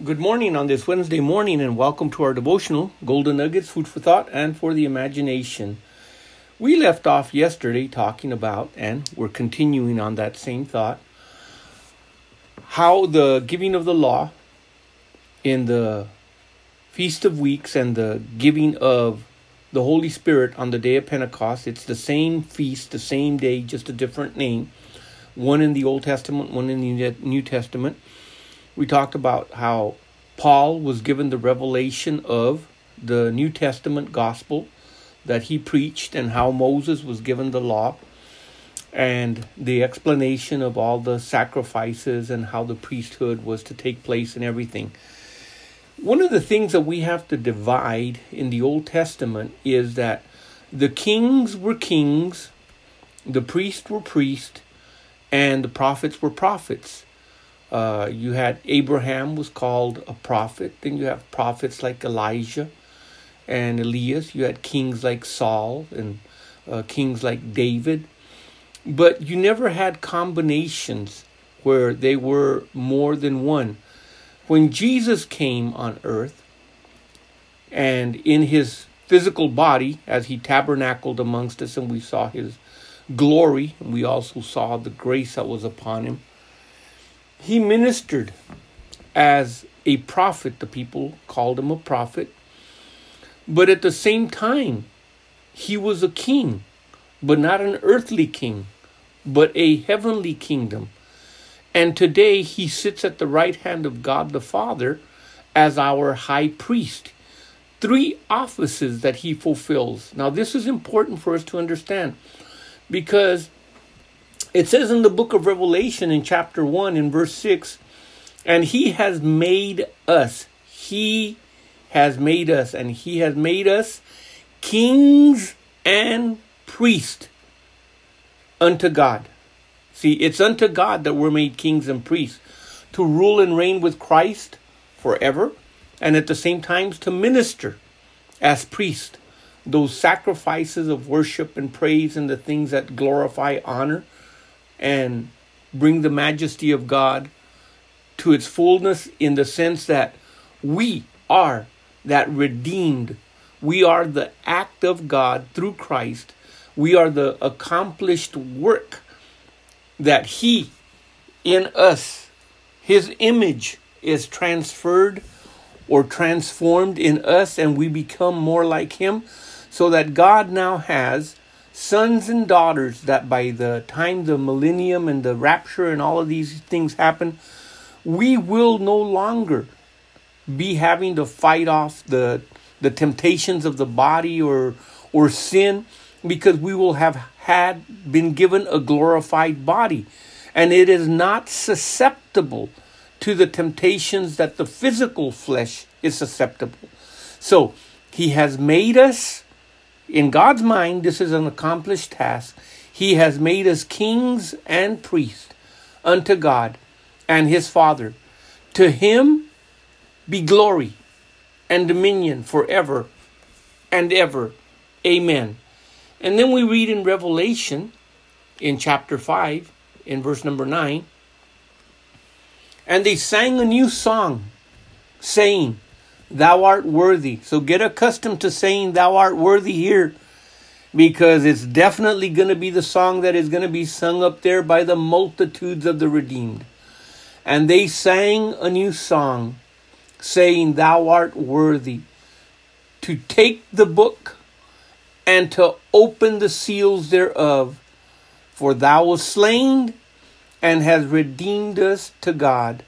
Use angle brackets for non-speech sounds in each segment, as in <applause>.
Good morning on this Wednesday morning, and welcome to our devotional Golden Nuggets, Food for Thought and for the Imagination. We left off yesterday talking about, and we're continuing on that same thought, how the giving of the law in the Feast of Weeks and the giving of the Holy Spirit on the day of Pentecost, it's the same feast, the same day, just a different name. One in the Old Testament, one in the New Testament we talked about how Paul was given the revelation of the New Testament gospel that he preached and how Moses was given the law and the explanation of all the sacrifices and how the priesthood was to take place and everything. One of the things that we have to divide in the Old Testament is that the kings were kings, the priests were priests, and the prophets were prophets. Uh, you had Abraham was called a prophet. Then you have prophets like Elijah and Elias. You had kings like Saul and uh, kings like David. But you never had combinations where they were more than one. When Jesus came on earth and in his physical body, as he tabernacled amongst us and we saw his glory, and we also saw the grace that was upon him he ministered as a prophet. The people called him a prophet. But at the same time, he was a king, but not an earthly king, but a heavenly kingdom. And today he sits at the right hand of God the Father as our high priest. Three offices that he fulfills. Now, this is important for us to understand because it says in the book of Revelation in chapter 1 in verse 6 and he has made us. He has made us, and he has made us kings and priests unto God. See, it's unto God that we're made kings and priests to rule and reign with Christ forever, and at the same time to minister as priests those sacrifices of worship and praise and the things that glorify, honor, and bring the majesty of God to its fullness in the sense that we are that redeemed. We are the act of God through Christ. We are the accomplished work that He in us, His image is transferred or transformed in us, and we become more like Him, so that God now has sons and daughters that by the time the millennium and the rapture and all of these things happen, we will no longer be having to fight off the the temptations of the body or or sin because we will have had been given a glorified body. And it is not susceptible to the temptations that the physical flesh is susceptible. So he has made us in God's mind, this is an accomplished task. He has made us kings and priests unto God and his Father. To him be glory and dominion forever and ever. Amen. And then we read in Revelation in chapter 5, in verse number 9, and they sang a new song, saying, Thou art worthy. So get accustomed to saying, Thou art worthy here, because it's definitely going to be the song that is going to be sung up there by the multitudes of the redeemed. And they sang a new song, saying, Thou art worthy to take the book and to open the seals thereof. For thou wast slain and hast redeemed us to God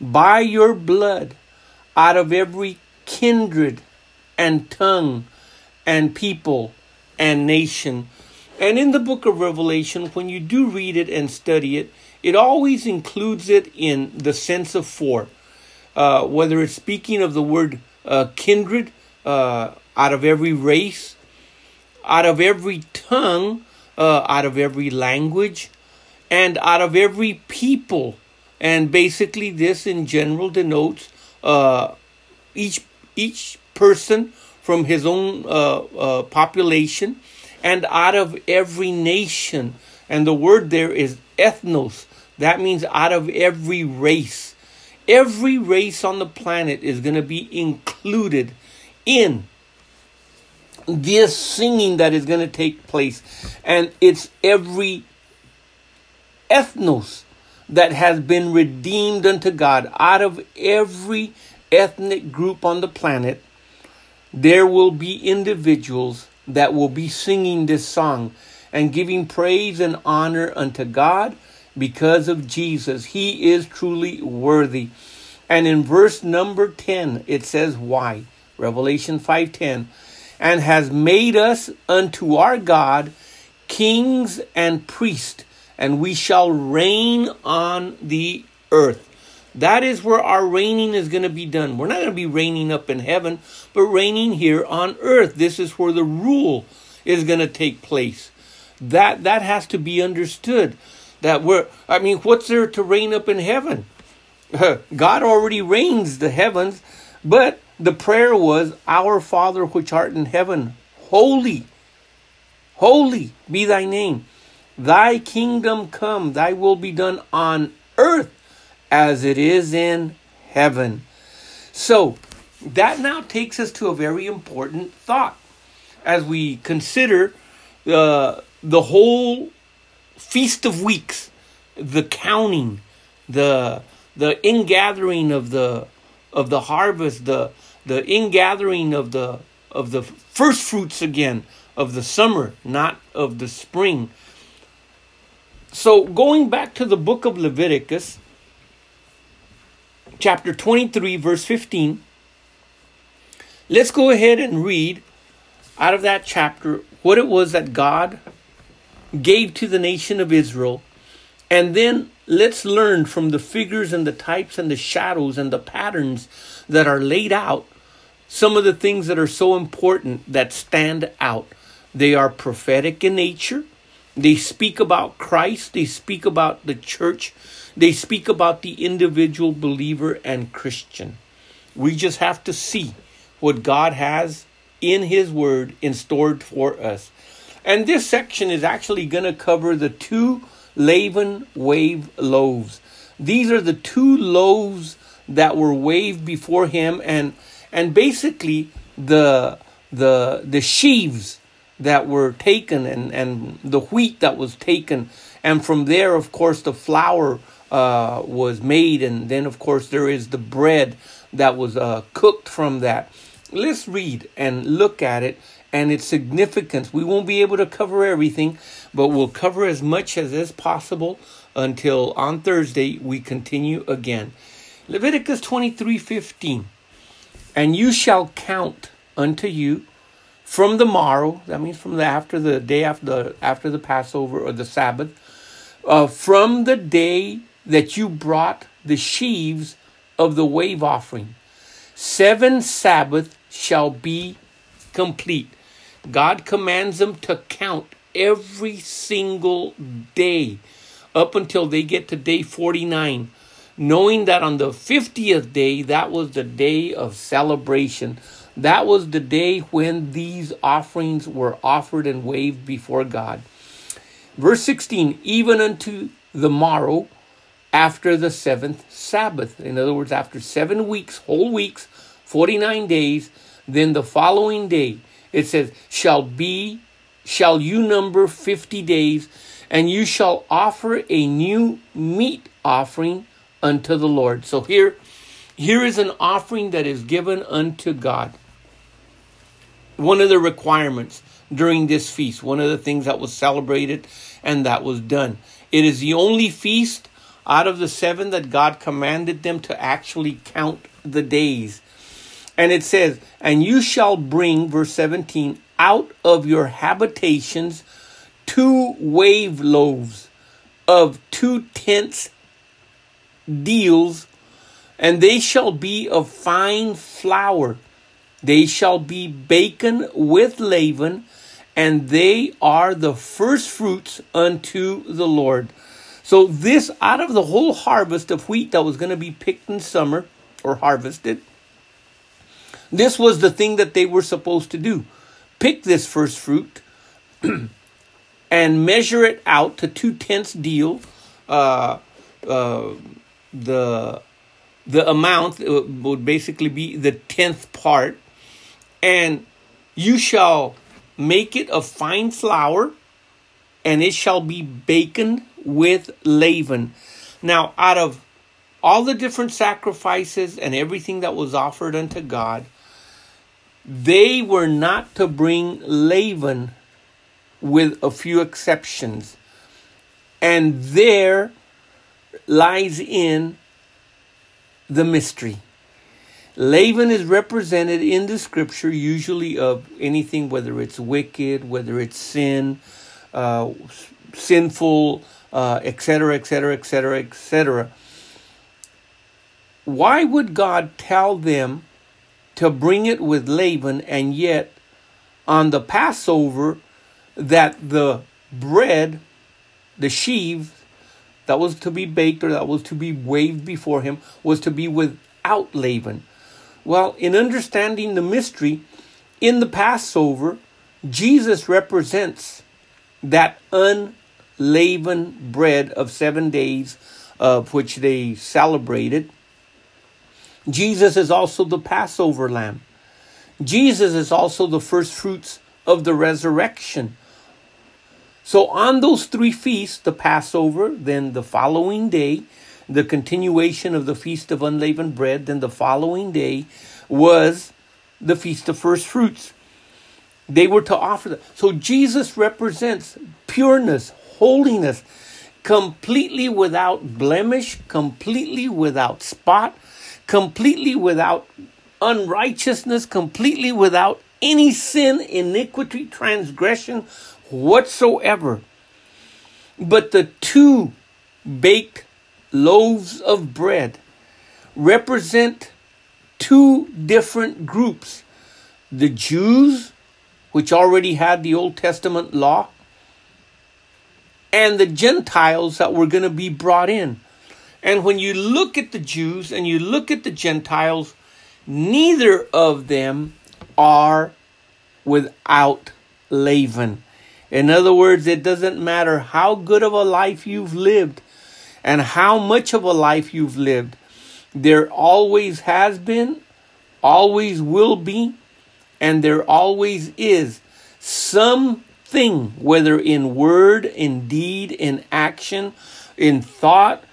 by your blood out of every kindred and tongue and people and nation. And in the book of Revelation, when you do read it and study it, it always includes it in the sense of four. Uh, whether it's speaking of the word uh, kindred, uh, out of every race, out of every tongue, uh, out of every language, and out of every people. And basically, this in general denotes uh, each each person from his own uh, uh, population and out of every nation. And the word there is ethnos. That means out of every race. every race on the planet is going to be included in this singing that is going to take place. And it's every ethnos that has been redeemed unto God out of every ethnic group on the planet. There will be individuals that will be singing this song and giving praise and honor unto God because of Jesus. He is truly worthy. And in verse number 10, it says why. Revelation 5:10, and has made us unto our God kings and priests, and we shall reign on the earth. That is where our reigning is going to be done. We're not going to be reigning up in heaven, but reigning here on earth. This is where the rule is going to take place. That that has to be understood. That we're I mean, what's there to reign up in heaven? <laughs> God already reigns the heavens, but the prayer was, Our Father which art in heaven, holy, holy be thy name. Thy kingdom come, thy will be done on earth as it is in heaven. So, that now takes us to a very important thought as we consider uh, the whole Feast of Weeks, the counting, the the ingathering of the of the harvest, the the ingathering of the of the first fruits again of the summer, not of the spring. So going back to the book of Leviticus, chapter 23, verse 15, let's go ahead and read out of that chapter what it was that God gave to the nation of Israel. And then let's learn from the figures and the types and the shadows and the patterns that are laid out some of the things that are so important that stand out. They are prophetic in nature. They speak about Christ. They speak about the church. They speak about the individual believer and Christian. We just have to see what God has in His Word in stored for us. And this section is actually going to cover the two leaven wave loaves. These are the two loaves that were waved before him and and basically the the the sheaves that were taken and and the wheat that was taken. And from there of course the flour uh, was made. And then of course there is the bread that was uh, cooked from that. Let's read and look at it and its significance. We won't be able to cover everything but we'll cover as much as is possible until on thursday we continue again. Leviticus 23 15 and you shall count unto you from the morrow, that means from the after the day after the after the Passover or the Sabbath, uh, from the day that you brought the sheaves of the wave offering. Seven Sabbath shall be complete. God commands them to count every single day up until they get to day 49 knowing that on the 50th day, that was the day of celebration. That was the day when these offerings were offered and waved before God. Verse 16, even unto the morrow after the seventh Sabbath. In other words, after seven weeks, whole weeks, 49 days, then the following day, it says, shall be, shall you number 50 days, and you shall offer a new meat offering unto the Lord. So here, here is an offering that is given unto God. One of the requirements during this feast, one of the things that was celebrated and that was done. It is the only feast out of the seven that God commanded them to actually count the days. And it says, And you shall bring, verse 17, out of your habitations two wave loaves of two tenths deals, and they shall be of fine flour. They shall be baken with leaven, and they are the first fruits unto the Lord. So, this out of the whole harvest of wheat that was going to be picked in summer or harvested, this was the thing that they were supposed to do pick this first fruit <clears throat> and measure it out to two tenths deal. Uh, uh, the the amount would basically be the tenth part, and you shall make it of fine flour, and it shall be baken with leaven. Now, out of all the different sacrifices and everything that was offered unto God, they were not to bring leaven with a few exceptions. And there lies in the mystery. Leaven is represented in the scripture usually of anything, whether it's wicked, whether it's sin, uh, sinful, etc., etc., etc., etc. Why would God tell them to bring it with leaven and yet on the Passover that the bread, the sheaves, that was to be baked or that was to be waved before him was to be without leaven. Well, in understanding the mystery, in the Passover, Jesus represents that unleavened bread of seven days of which they celebrated. Jesus is also the Passover lamb. Jesus is also the first fruits of the resurrection so on those three feasts, the Passover, then the following day, the continuation of the Feast of Unleavened Bread, then the following day was the Feast of First Fruits. They were to offer that. So Jesus represents pureness, holiness, completely without blemish, completely without spot, completely without unrighteousness, completely without any sin, iniquity, transgression, whatsoever. But the two baked loaves of bread represent two different groups the Jews, which already had the Old Testament law, and the Gentiles that were going to be brought in. And when you look at the Jews and you look at the Gentiles, neither of them are without leaven. In other words, it doesn't matter how good of a life you've lived and how much of a life you've lived. There always has been, always will be, and there always is something, whether in word, in deed, in action, in thought,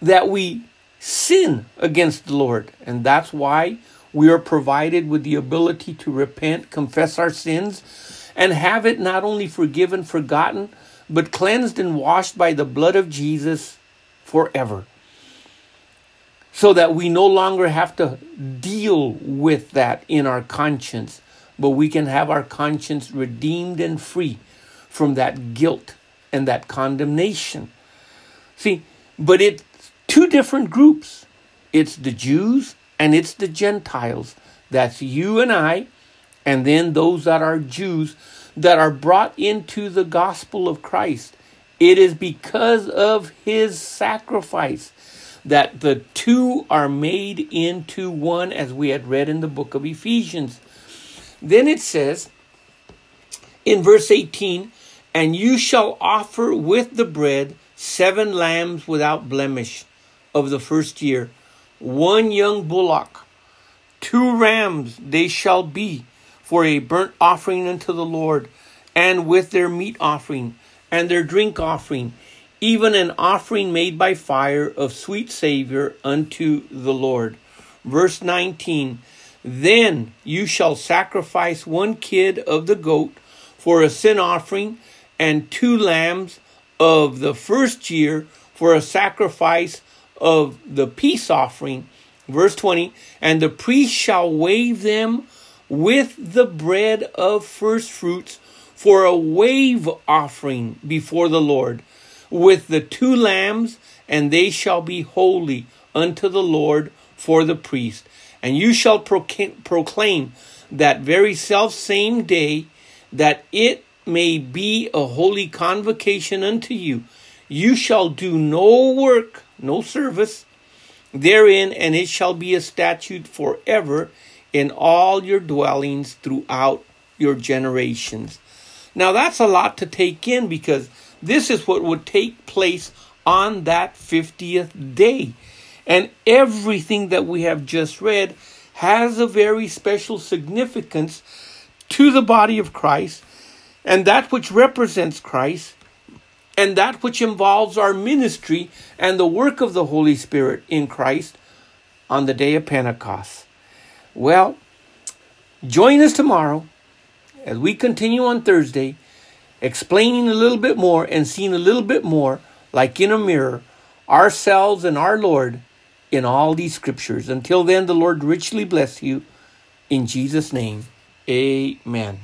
that we sin against the Lord. And that's why we are provided with the ability to repent, confess our sins, and have it not only forgiven, forgotten, but cleansed and washed by the blood of Jesus forever. So that we no longer have to deal with that in our conscience, but we can have our conscience redeemed and free from that guilt and that condemnation. See, but it's two different groups it's the Jews and it's the Gentiles. That's you and I and then those that are Jews that are brought into the gospel of Christ. It is because of his sacrifice that the two are made into one, as we had read in the book of Ephesians. Then it says in verse 18, And you shall offer with the bread seven lambs without blemish of the first year, one young bullock, two rams they shall be for a burnt offering unto the Lord, and with their meat offering and their drink offering, even an offering made by fire of sweet savor unto the Lord. Verse 19 Then you shall sacrifice one kid of the goat for a sin offering, and two lambs of the first year for a sacrifice of the peace offering. Verse 20 And the priest shall wave them with the bread of first fruits for a wave offering before the Lord, with the two lambs, and they shall be holy unto the Lord for the priest. And you shall proclaim that very self same day that it may be a holy convocation unto you. You shall do no work, no service therein, and it shall be a statute forever in all your dwellings throughout your generations. Now, that's a lot to take in because this is what would take place on that 50th day. And everything that we have just read has a very special significance to the body of Christ and that which represents Christ and that which involves our ministry and the work of the Holy Spirit in Christ on the day of Pentecost. Well, join us tomorrow as we continue on Thursday, explaining a little bit more and seeing a little bit more, like in a mirror, ourselves and our Lord in all these scriptures. Until then, the Lord richly bless you. In Jesus' name, amen.